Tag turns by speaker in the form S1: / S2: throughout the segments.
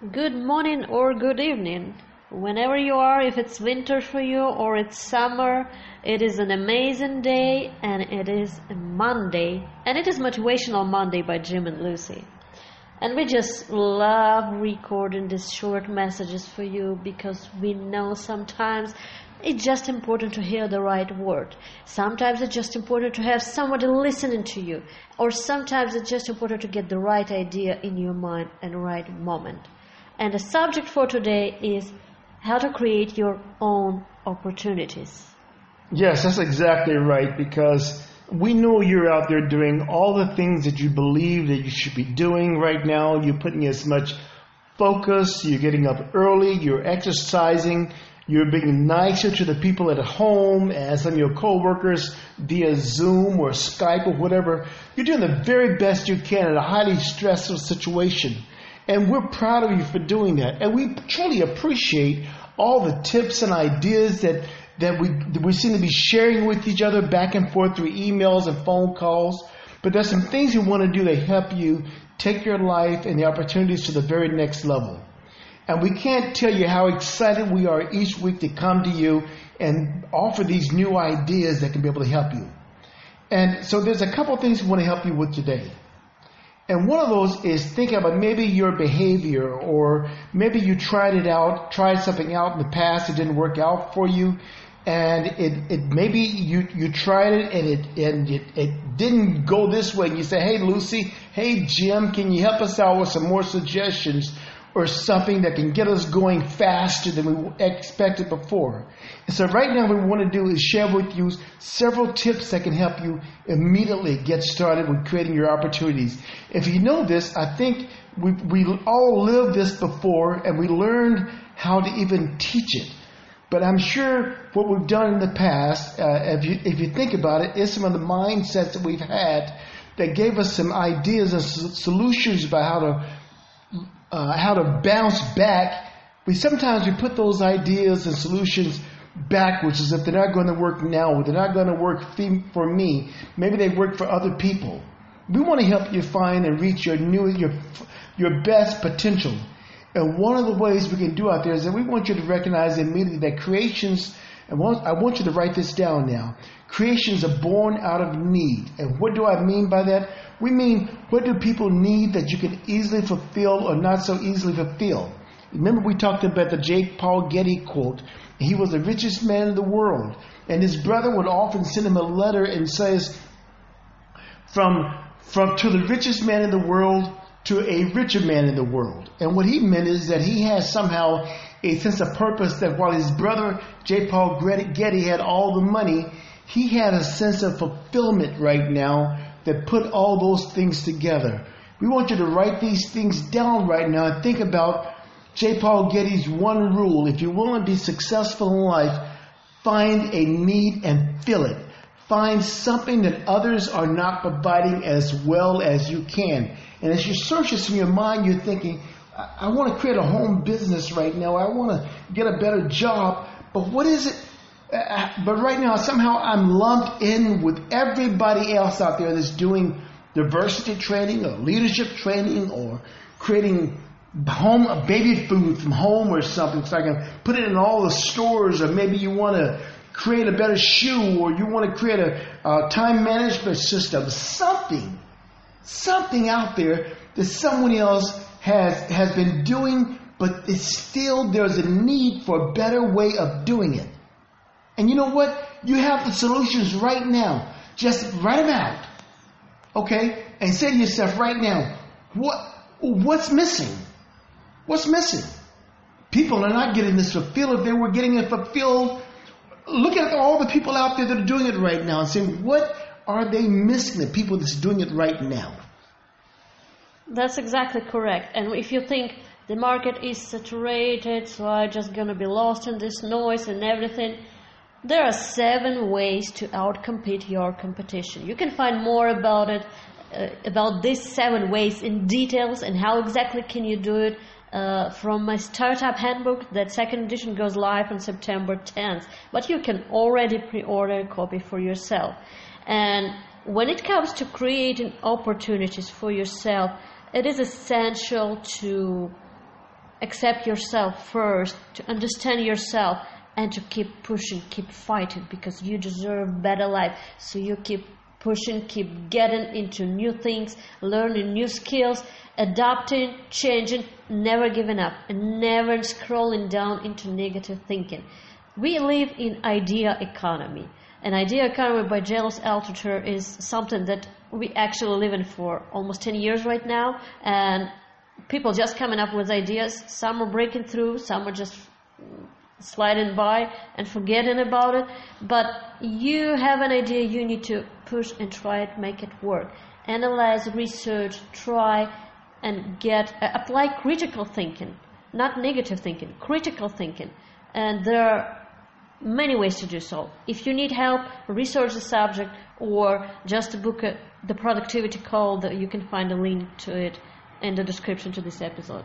S1: Good morning or good evening. Whenever you are, if it's winter for you or it's summer, it is an amazing day and it is Monday. And it is Motivational Monday by Jim and Lucy. And we just love recording these short messages for you because we know sometimes it's just important to hear the right word. Sometimes it's just important to have somebody listening to you. Or sometimes it's just important to get the right idea in your mind the right moment. And the subject for today is how to create your own opportunities.
S2: Yes, that's exactly right because we know you're out there doing all the things that you believe that you should be doing right now. You're putting as much focus, you're getting up early, you're exercising, you're being nicer to the people at home and some of your coworkers via Zoom or Skype or whatever. You're doing the very best you can in a highly stressful situation. And we're proud of you for doing that. And we truly appreciate all the tips and ideas that, that we, that we seem to be sharing with each other back and forth through emails and phone calls. But there's some things we want to do that help you take your life and the opportunities to the very next level. And we can't tell you how excited we are each week to come to you and offer these new ideas that can be able to help you. And so there's a couple things we want to help you with today. And one of those is thinking about maybe your behavior or maybe you tried it out, tried something out in the past, it didn't work out for you. And it, it maybe you, you tried it and it and it, it didn't go this way. And you say, Hey Lucy, hey Jim, can you help us out with some more suggestions or something that can get us going faster than we expected before. And so right now what we want to do is share with you several tips that can help you immediately get started with creating your opportunities. If you know this, I think we, we all lived this before and we learned how to even teach it. But I'm sure what we've done in the past, uh, if, you, if you think about it, is some of the mindsets that we've had that gave us some ideas and solutions about how to uh, how to bounce back, we sometimes we put those ideas and solutions backwards as if they're not going to work now, or they're not going to work for me. Maybe they work for other people. We want to help you find and reach your new, your, your best potential. And one of the ways we can do out there is that we want you to recognize immediately that creations, and I want you to write this down now. Creations are born out of need. And what do I mean by that? We mean, what do people need that you can easily fulfill or not so easily fulfill? Remember, we talked about the J. Paul Getty quote. He was the richest man in the world. And his brother would often send him a letter and says, from, from to the richest man in the world to a richer man in the world. And what he meant is that he has somehow a sense of purpose that while his brother, J. Paul Getty, had all the money, he had a sense of fulfillment right now that put all those things together. We want you to write these things down right now and think about J. Paul Getty's one rule. If you want to be successful in life, find a need and fill it. Find something that others are not providing as well as you can. And as you search this in your mind, you're thinking, I, I want to create a home business right now. I want to get a better job. But what is it uh, but right now, somehow I'm lumped in with everybody else out there that's doing diversity training or leadership training or creating home baby food from home or something so I can put it in all the stores or maybe you want to create a better shoe or you want to create a, a time management system something something out there that someone else has has been doing but it's still there's a need for a better way of doing it and you know what? You have the solutions right now. Just write them out. Okay? And say to yourself right now, what, what's missing? What's missing? People are not getting this fulfilled. If they were getting it fulfilled, look at all the people out there that are doing it right now and saying, what are they missing? The people that's doing it right now.
S1: That's exactly correct. And if you think the market is saturated, so I'm just going to be lost in this noise and everything, there are seven ways to outcompete your competition. You can find more about it, uh, about these seven ways in details and how exactly can you do it uh, from my startup handbook. That second edition goes live on September 10th, but you can already pre-order a copy for yourself. And when it comes to creating opportunities for yourself, it is essential to accept yourself first, to understand yourself, and to keep pushing, keep fighting because you deserve better life. So you keep pushing, keep getting into new things, learning new skills, adapting, changing, never giving up, and never scrolling down into negative thinking. We live in idea economy. An idea economy by James Altucher is something that we actually live in for almost 10 years right now, and people just coming up with ideas. Some are breaking through, some are just sliding by and forgetting about it. But you have an idea, you need to push and try it, make it work. Analyze, research, try, and get uh, apply critical thinking, not negative thinking, critical thinking. And there are many ways to do so. If you need help, research the subject or just book a, the productivity call that you can find a link to it in the description to this episode.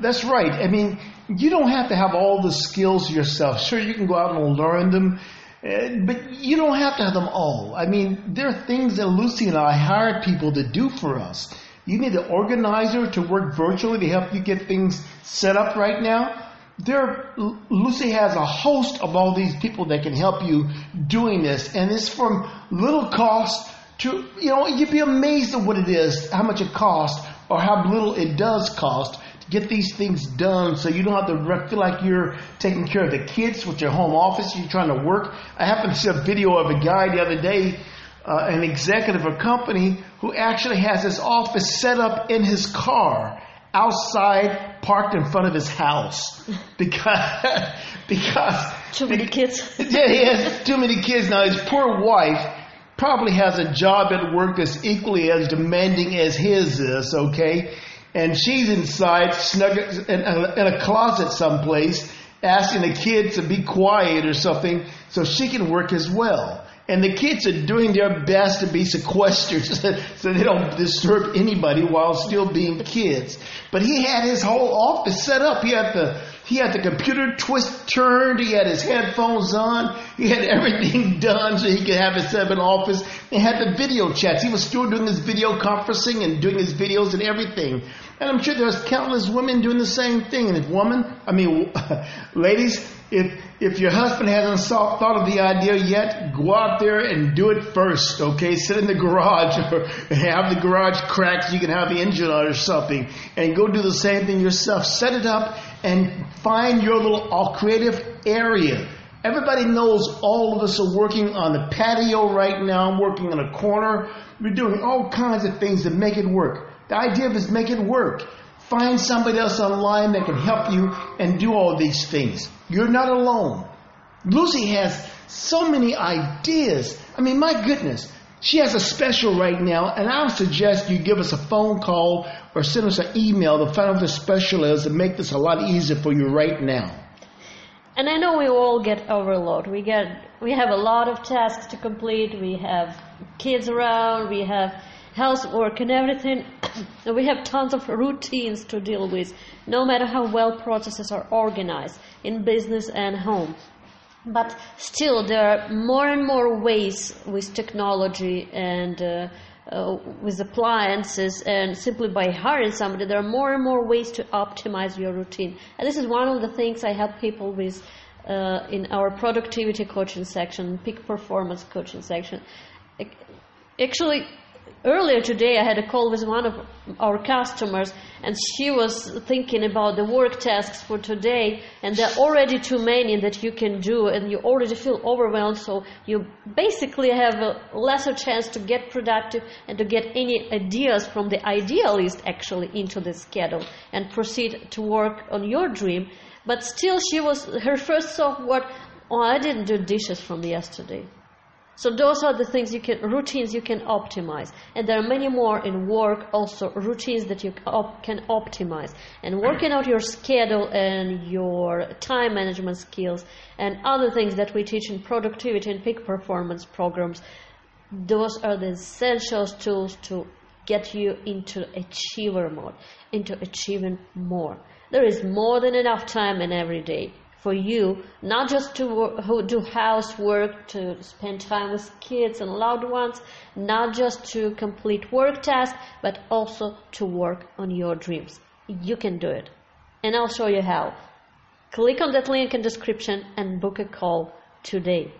S2: That's right. I mean, you don't have to have all the skills yourself. Sure, you can go out and learn them, uh, but you don't have to have them all. I mean, there are things that Lucy and I hired people to do for us. You need an organizer to work virtually to help you get things set up right now. There, Lucy has a host of all these people that can help you doing this, and it's from little cost to, you know, you'd be amazed at what it is, how much it costs, or how little it does cost to get these things done. So you don't have to feel like you're taking care of the kids with your home office, you're trying to work. I happened to see a video of a guy the other day, uh, an executive of a company who actually has his office set up in his car outside parked in front of his house because because
S1: too many kids.
S2: yeah, he has too many kids now. His poor wife probably has a job at work that's equally as demanding as his is. Okay, and she's inside, snug in a, in a closet someplace, asking the kids to be quiet or something so she can work as well. And the kids are doing their best to be sequestered so they don't disturb anybody while still being kids. But he had his whole office set up. He had the he had the computer twist turned. He had his headphones on. He had everything done so he could have his seven office. He had the video chats. He was still doing his video conferencing and doing his videos and everything. And I'm sure there's countless women doing the same thing. And if woman, I mean, ladies, if if your husband hasn't thought of the idea yet, go out there and do it first. Okay, sit in the garage or have the garage cracked so you can have the engine on or something, and go do the same thing yourself. Set it up and find your little all creative area. Everybody knows all of us are working on the patio right now, working in a corner. We're doing all kinds of things to make it work. The idea is make it work. Find somebody else online that can help you and do all these things. You're not alone. Lucy has so many ideas. I mean, my goodness. She has a special right now, and I would suggest you give us a phone call or send us an email to find out what the special is and make this a lot easier for you right now.
S1: And I know we all get overloaded. We get we have a lot of tasks to complete. We have kids around. We have housework and everything. we have tons of routines to deal with, no matter how well processes are organized in business and home. But still, there are more and more ways with technology and uh, uh, with appliances and simply by hiring somebody, there are more and more ways to optimize your routine. And this is one of the things I help people with uh, in our productivity coaching section, peak performance coaching section. Actually, earlier today I had a call with one of our customers and she was thinking about the work tasks for today and there are already too many that you can do and you already feel overwhelmed so you basically have a lesser chance to get productive and to get any ideas from the idealist actually into the schedule and proceed to work on your dream. But still she was her first thought what? Oh I didn't do dishes from yesterday so those are the things you can, routines you can optimize. And there are many more in work also, routines that you op, can optimize. And working out your schedule and your time management skills and other things that we teach in productivity and peak performance programs, those are the essential tools to get you into achiever mode, into achieving more. There is more than enough time in every day for you, not just to work, do housework, to spend time with kids and loved ones, not just to complete work tasks, but also to work on your dreams. You can do it. and I'll show you how. Click on that link in description and book a call today.